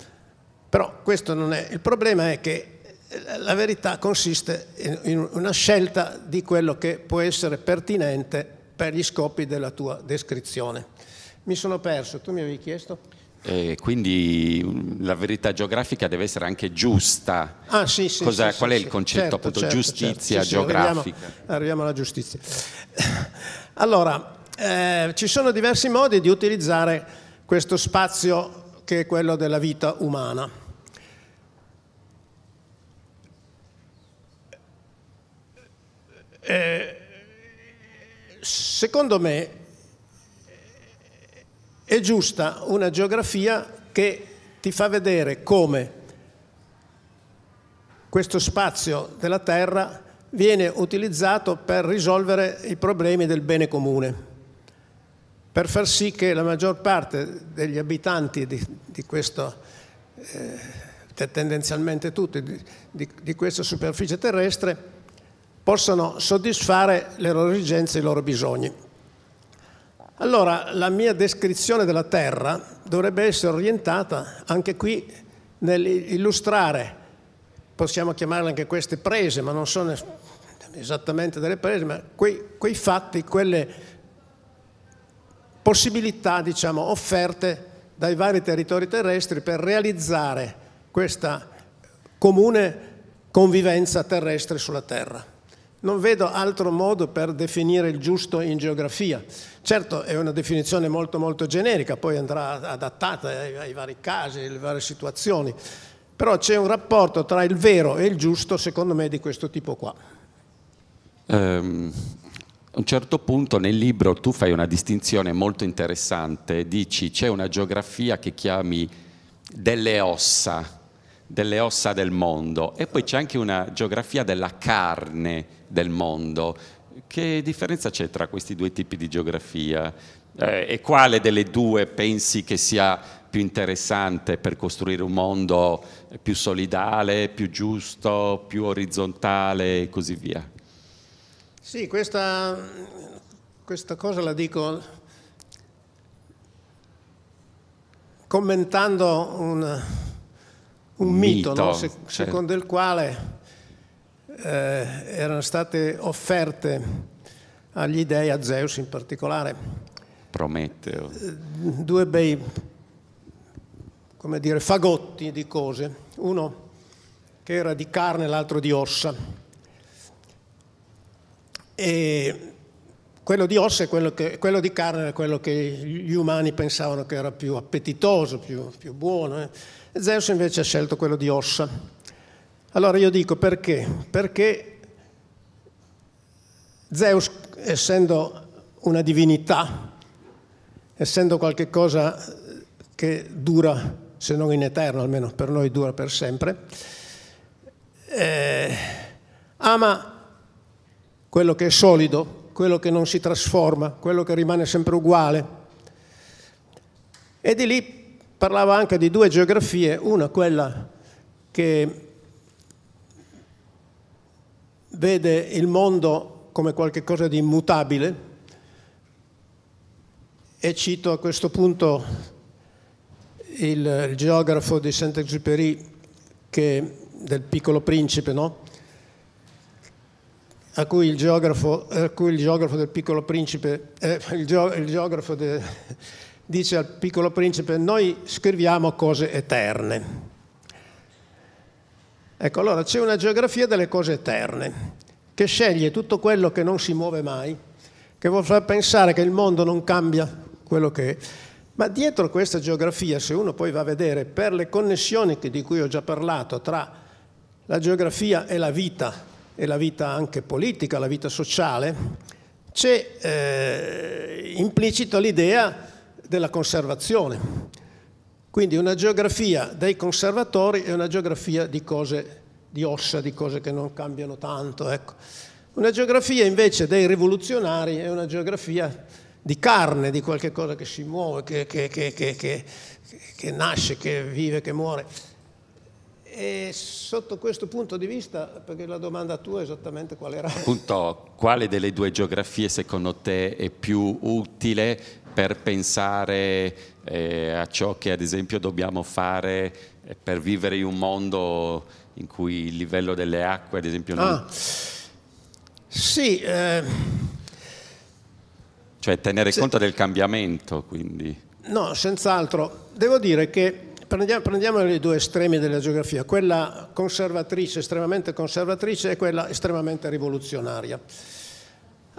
però questo non è. Il problema è che la verità consiste in una scelta di quello che può essere pertinente per gli scopi della tua descrizione. Mi sono perso, tu mi avevi chiesto? Eh, quindi mm, la verità geografica deve essere anche giusta. Ah, sì, sì, Cosa, sì, qual è il concetto certo, appunto certo, giustizia certo, geografica? Arriviamo, arriviamo, alla giustizia. [LAUGHS] Allora, eh, ci sono diversi modi di utilizzare questo spazio che è quello della vita umana. Secondo me è giusta una geografia che ti fa vedere come questo spazio della Terra viene utilizzato per risolvere i problemi del bene comune, per far sì che la maggior parte degli abitanti di, di questo, eh, tendenzialmente tutti, di, di, di questa superficie terrestre, possano soddisfare le loro esigenze e i loro bisogni. Allora, la mia descrizione della Terra dovrebbe essere orientata anche qui nell'illustrare, possiamo chiamarle anche queste prese, ma non sono esattamente delle prese, ma quei, quei fatti, quelle possibilità, diciamo, offerte dai vari territori terrestri per realizzare questa comune convivenza terrestre sulla Terra. Non vedo altro modo per definire il giusto in geografia. Certo è una definizione molto molto generica, poi andrà adattata ai, ai vari casi, alle varie situazioni, però c'è un rapporto tra il vero e il giusto, secondo me, di questo tipo qua. Um, a un certo punto nel libro tu fai una distinzione molto interessante, dici c'è una geografia che chiami delle ossa, delle ossa del mondo e poi c'è anche una geografia della carne del mondo. Che differenza c'è tra questi due tipi di geografia? Eh, e quale delle due pensi che sia più interessante per costruire un mondo più solidale, più giusto, più orizzontale e così via? Sì, questa, questa cosa la dico commentando un, un mito, mito no? Se, certo. secondo il quale eh, erano state offerte agli dei, a Zeus in particolare, Prometeo. Eh, due bei, come dire, fagotti di cose, uno che era di carne l'altro di ossa. E quello di ossa e quello, quello, di carne era quello che gli umani pensavano che era più appetitoso, più, più buono. Eh. Zeus invece ha scelto quello di ossa. Allora io dico perché? Perché Zeus, essendo una divinità, essendo qualcosa che dura, se non in eterno, almeno per noi dura per sempre, eh, ama quello che è solido, quello che non si trasforma, quello che rimane sempre uguale. E di lì parlava anche di due geografie, una quella che vede il mondo come qualcosa di immutabile e cito a questo punto il, geografo di Saint-Exupéry del piccolo principe, no? a, cui il geografo, cui il geografo del piccolo principe, eh, il, il geografo de, dice al piccolo principe noi scriviamo cose eterne. Ecco, allora c'è una geografia delle cose eterne che sceglie tutto quello che non si muove mai, che vuol far pensare che il mondo non cambia quello che è. Ma dietro questa geografia, se uno poi va a vedere per le connessioni di cui ho già parlato tra la geografia e la vita, e la vita anche politica, la vita sociale, c'è eh, implicito l'idea della conservazione. Quindi una geografia dei conservatori è una geografia di cose, di ossa, di cose che non cambiano tanto. Ecco. Una geografia invece dei rivoluzionari è una geografia di carne, di qualche cosa che si muove, che, che, che, che nasce, che vive, che muore. E sotto questo punto di vista, perché la domanda tua è esattamente qual era? Appunto, quale delle due geografie secondo te è più utile per pensare eh, a ciò che ad esempio dobbiamo fare eh, per vivere in un mondo in cui il livello delle acque ad esempio non... Ah, sì. Eh, cioè tenere se, conto del cambiamento quindi. No, senz'altro. Devo dire che prendiamo, prendiamo i due estremi della geografia, quella conservatrice, estremamente conservatrice e quella estremamente rivoluzionaria.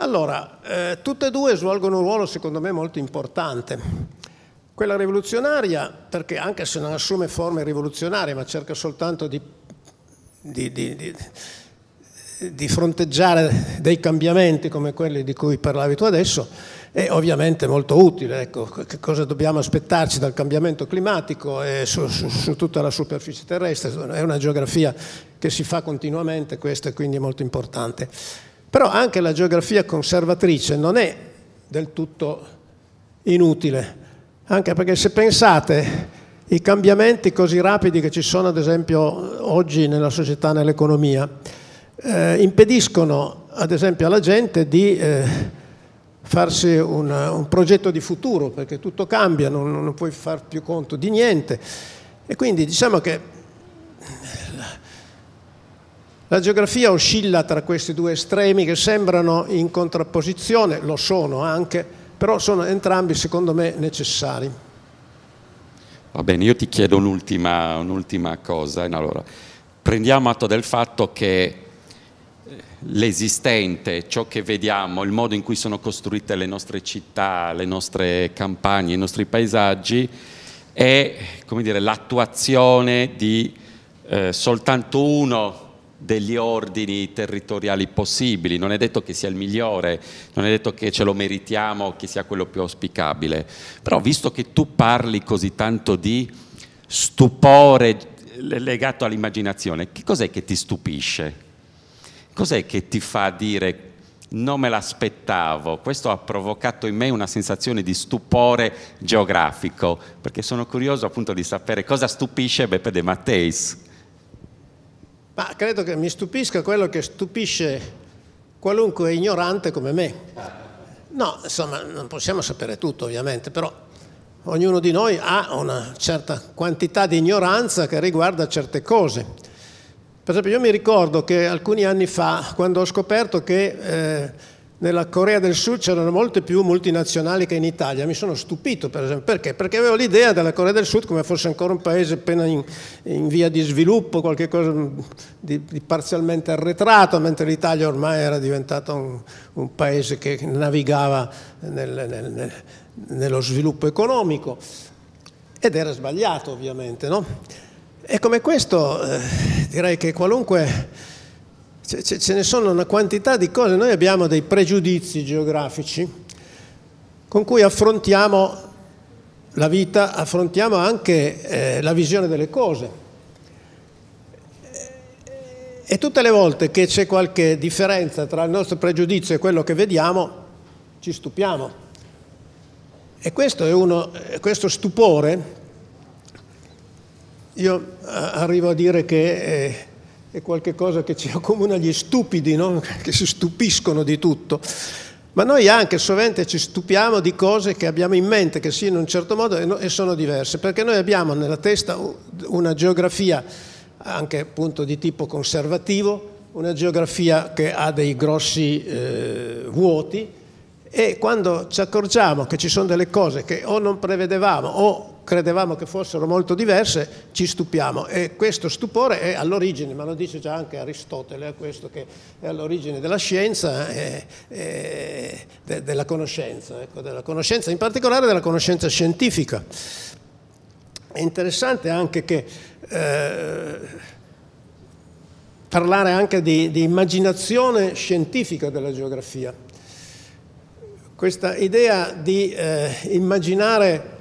Allora, eh, tutte e due svolgono un ruolo secondo me molto importante. Quella rivoluzionaria, perché anche se non assume forme rivoluzionarie, ma cerca soltanto di, di, di, di fronteggiare dei cambiamenti come quelli di cui parlavi tu adesso è ovviamente molto utile. Ecco, cosa dobbiamo aspettarci dal cambiamento climatico e su, su, su, tutta la superficie terrestre? È una geografia che si fa continuamente, questa è quindi molto importante. Però anche la geografia conservatrice non è del tutto inutile, anche perché se pensate i cambiamenti così rapidi che ci sono ad esempio oggi nella società, nell'economia, eh, impediscono ad esempio alla gente di eh, farsi un, un, progetto di futuro, perché tutto cambia, non, non puoi far più conto di niente. E quindi diciamo che la geografia oscilla tra questi due estremi che sembrano in contrapposizione, lo sono anche, però sono entrambi secondo me necessari. Va bene, io ti chiedo un'ultima, un'ultima cosa. Allora, prendiamo atto del fatto che eh, l'esistente, ciò che vediamo, il modo in cui sono costruite le nostre città, le nostre campagne, i nostri paesaggi, è dire, l'attuazione di eh, soltanto uno degli ordini territoriali possibili, non è detto che sia il migliore, non è detto che ce lo meritiamo, che sia quello più auspicabile, però visto che tu parli così tanto di stupore legato all'immaginazione, che cos'è che ti stupisce? Cos'è che ti fa dire non me l'aspettavo, questo ha provocato in me una sensazione di stupore geografico, perché sono curioso appunto di sapere cosa stupisce Beppe De Matteis. Ma credo che mi stupisca quello che stupisce qualunque ignorante come me. No, insomma, non possiamo sapere tutto ovviamente, però ognuno di noi ha una certa quantità di ignoranza che riguarda certe cose. Per esempio io mi ricordo che alcuni anni fa, quando ho scoperto che eh, nella Corea del Sud c'erano molte più multinazionali che in Italia. Mi sono stupito, per esempio. Perché? Perché avevo l'idea della Corea del Sud come fosse ancora un paese appena in, in via di sviluppo, qualcosa di, di, parzialmente arretrato, mentre l'Italia ormai era diventato un, un paese che navigava nel, nel, nel, nello sviluppo economico. Ed era sbagliato, ovviamente, no? E come questo eh, direi che qualunque ce ne sono una quantità di cose, noi abbiamo dei pregiudizi geografici con cui affrontiamo la vita, affrontiamo anche eh, la visione delle cose. E tutte le volte che c'è qualche differenza tra il nostro pregiudizio e quello che vediamo, ci stupiamo. E questo, uno, questo stupore, io eh, arrivo a dire che eh, è qualcosa che ci [LAUGHS] accomuna gli stupidi, no? [LAUGHS] che si stupiscono di tutto. Ma noi anche sovente ci stupiamo di cose che abbiamo in mente che siano in un certo modo e sono diverse, perché noi abbiamo nella testa una geografia anche appunto di tipo conservativo, una geografia che ha dei grossi eh, vuoti e quando ci accorgiamo che ci sono delle cose che o non prevedevamo o credevamo che fossero molto diverse, ci stupiamo e questo stupore è all'origine, ma lo dice già anche Aristotele, è questo che è all'origine della scienza e, e de, della conoscenza, ecco, della conoscenza, in particolare della conoscenza scientifica. È interessante anche che eh, parlare anche di, di immaginazione scientifica della geografia. Questa idea di eh, immaginare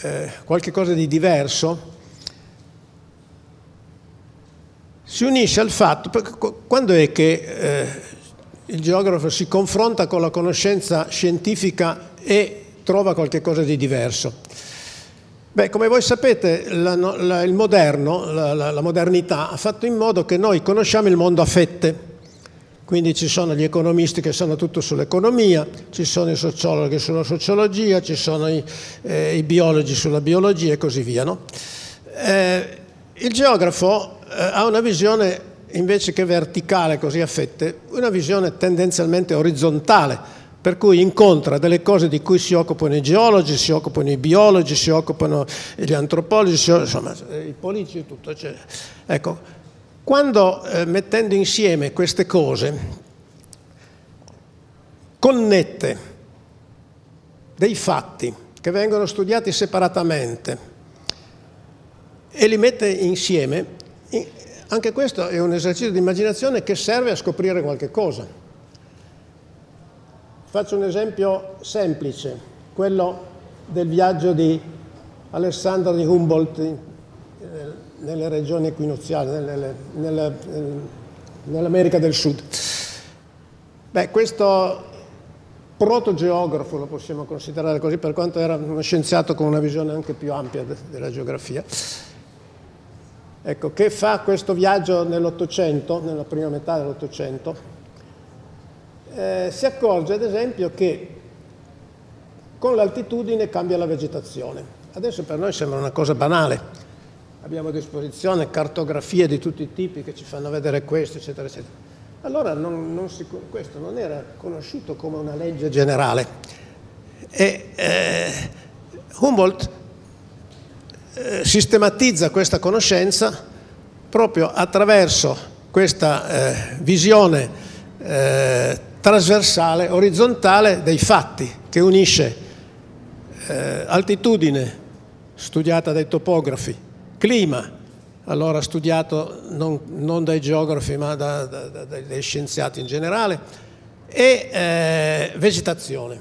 eh, qualche cosa di diverso, si unisce al fatto, quando è che eh, il geografo si confronta con la conoscenza scientifica e trova qualche cosa di diverso? Beh, come voi sapete, la, la, il moderno, la, la modernità ha fatto in modo che noi conosciamo il mondo a fette. Quindi ci sono gli economisti che sanno tutto sull'economia, ci sono i sociologi sulla sociologia, ci sono i, eh, i biologi sulla biologia e così via. No? Eh, il geografo eh, ha una visione invece che verticale, così a fette, una visione tendenzialmente orizzontale, per cui incontra delle cose di cui si occupano i geologi, si occupano i biologi, si occupano gli antropologi, insomma, i politici e tutto. Cioè, ecco, quando eh, mettendo insieme queste cose connette dei fatti che vengono studiati separatamente e li mette insieme, anche questo è un esercizio di immaginazione che serve a scoprire qualche cosa. Faccio un esempio semplice, quello del viaggio di Alessandro di Humboldt eh, nelle regioni equinoziali, nelle, nelle, nell'America del Sud. Beh, questo protogeografo, lo possiamo considerare così, per quanto era uno scienziato con una visione anche più ampia de- della geografia, ecco, che fa questo viaggio nell'Ottocento, nella prima metà dell'Ottocento, eh, si accorge ad esempio che con l'altitudine cambia la vegetazione. Adesso per noi sembra una cosa banale, abbiamo a disposizione cartografie di tutti i tipi che ci fanno vedere questo, eccetera, eccetera. Allora non, non si, questo non era conosciuto come una legge generale. E eh, Humboldt eh, sistematizza questa conoscenza proprio attraverso questa eh, visione eh, trasversale, orizzontale dei fatti, che unisce eh, altitudine, studiata dai topografi, clima, allora studiato non, non dai geografi ma da, da, da, dai scienziati in generale, e eh, vegetazione.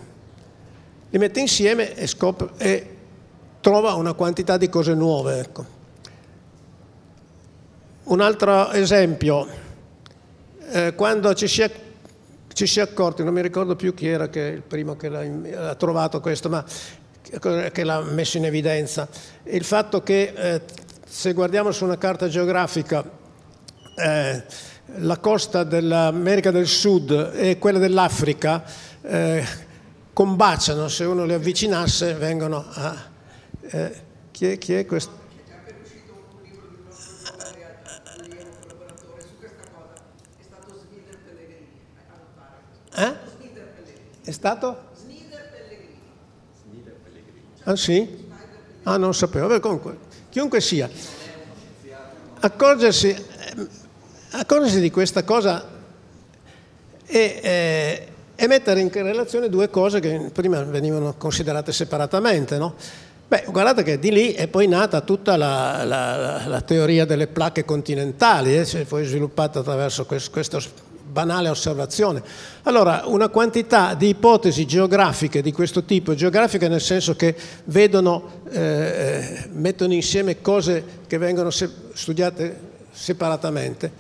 Li mette insieme e, scopre, e, trova una quantità di cose nuove. Ecco. Un altro esempio, eh, quando ci si, è, ci si, è, accorti, non mi ricordo più chi era che il primo che l'ha, trovato questo, ma che l'ha messo in evidenza, il fatto che eh, se guardiamo su una carta geografica eh, la costa dell'America del Sud e quella dell'Africa eh, combaciano, se uno le avvicinasse vengono a... Eh, chi, è, chi è questo? Eh? È stato? Ah sì? Ah non sapevo, Beh, comunque chiunque sia, accorgersi, accorgersi di questa cosa e, eh, e, mettere in relazione due cose che prima venivano considerate separatamente. No? Beh, guardate che di lì è poi nata tutta la, la, la teoria delle placche continentali, eh, poi sviluppata attraverso questo, questo banale osservazione. Allora, una quantità di ipotesi geografiche di questo tipo, geografiche nel senso che vedono, eh, mettono insieme cose che vengono se- studiate separatamente,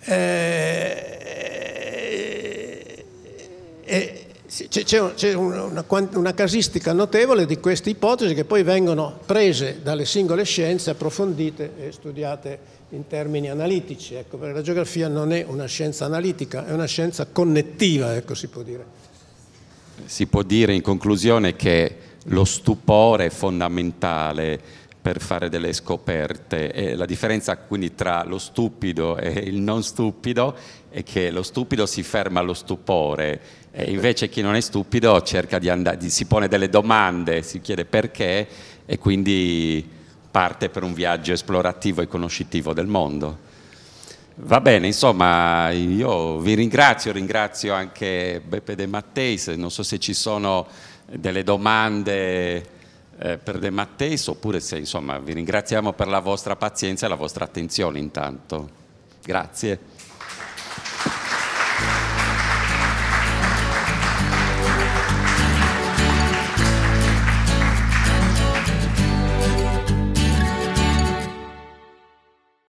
eh, eh, c'è, una, una, casistica notevole di queste ipotesi che poi vengono prese dalle singole scienze, approfondite e studiate in termini analitici, ecco, perché la geografia non è una scienza analitica, è una scienza connettiva, ecco, si può dire. Si può dire in conclusione che lo stupore è fondamentale per fare delle scoperte e la differenza quindi tra lo stupido e il non stupido è che lo stupido si ferma allo stupore e invece chi non è stupido cerca di andare, si pone delle domande, si chiede perché e quindi parte per un viaggio esplorativo e conoscitivo del mondo. Va bene, insomma, io vi ringrazio, ringrazio anche Beppe De Matteis, non so se ci sono delle domande eh, per De Matteis oppure se insomma vi ringraziamo per la vostra pazienza e la vostra attenzione intanto. Grazie.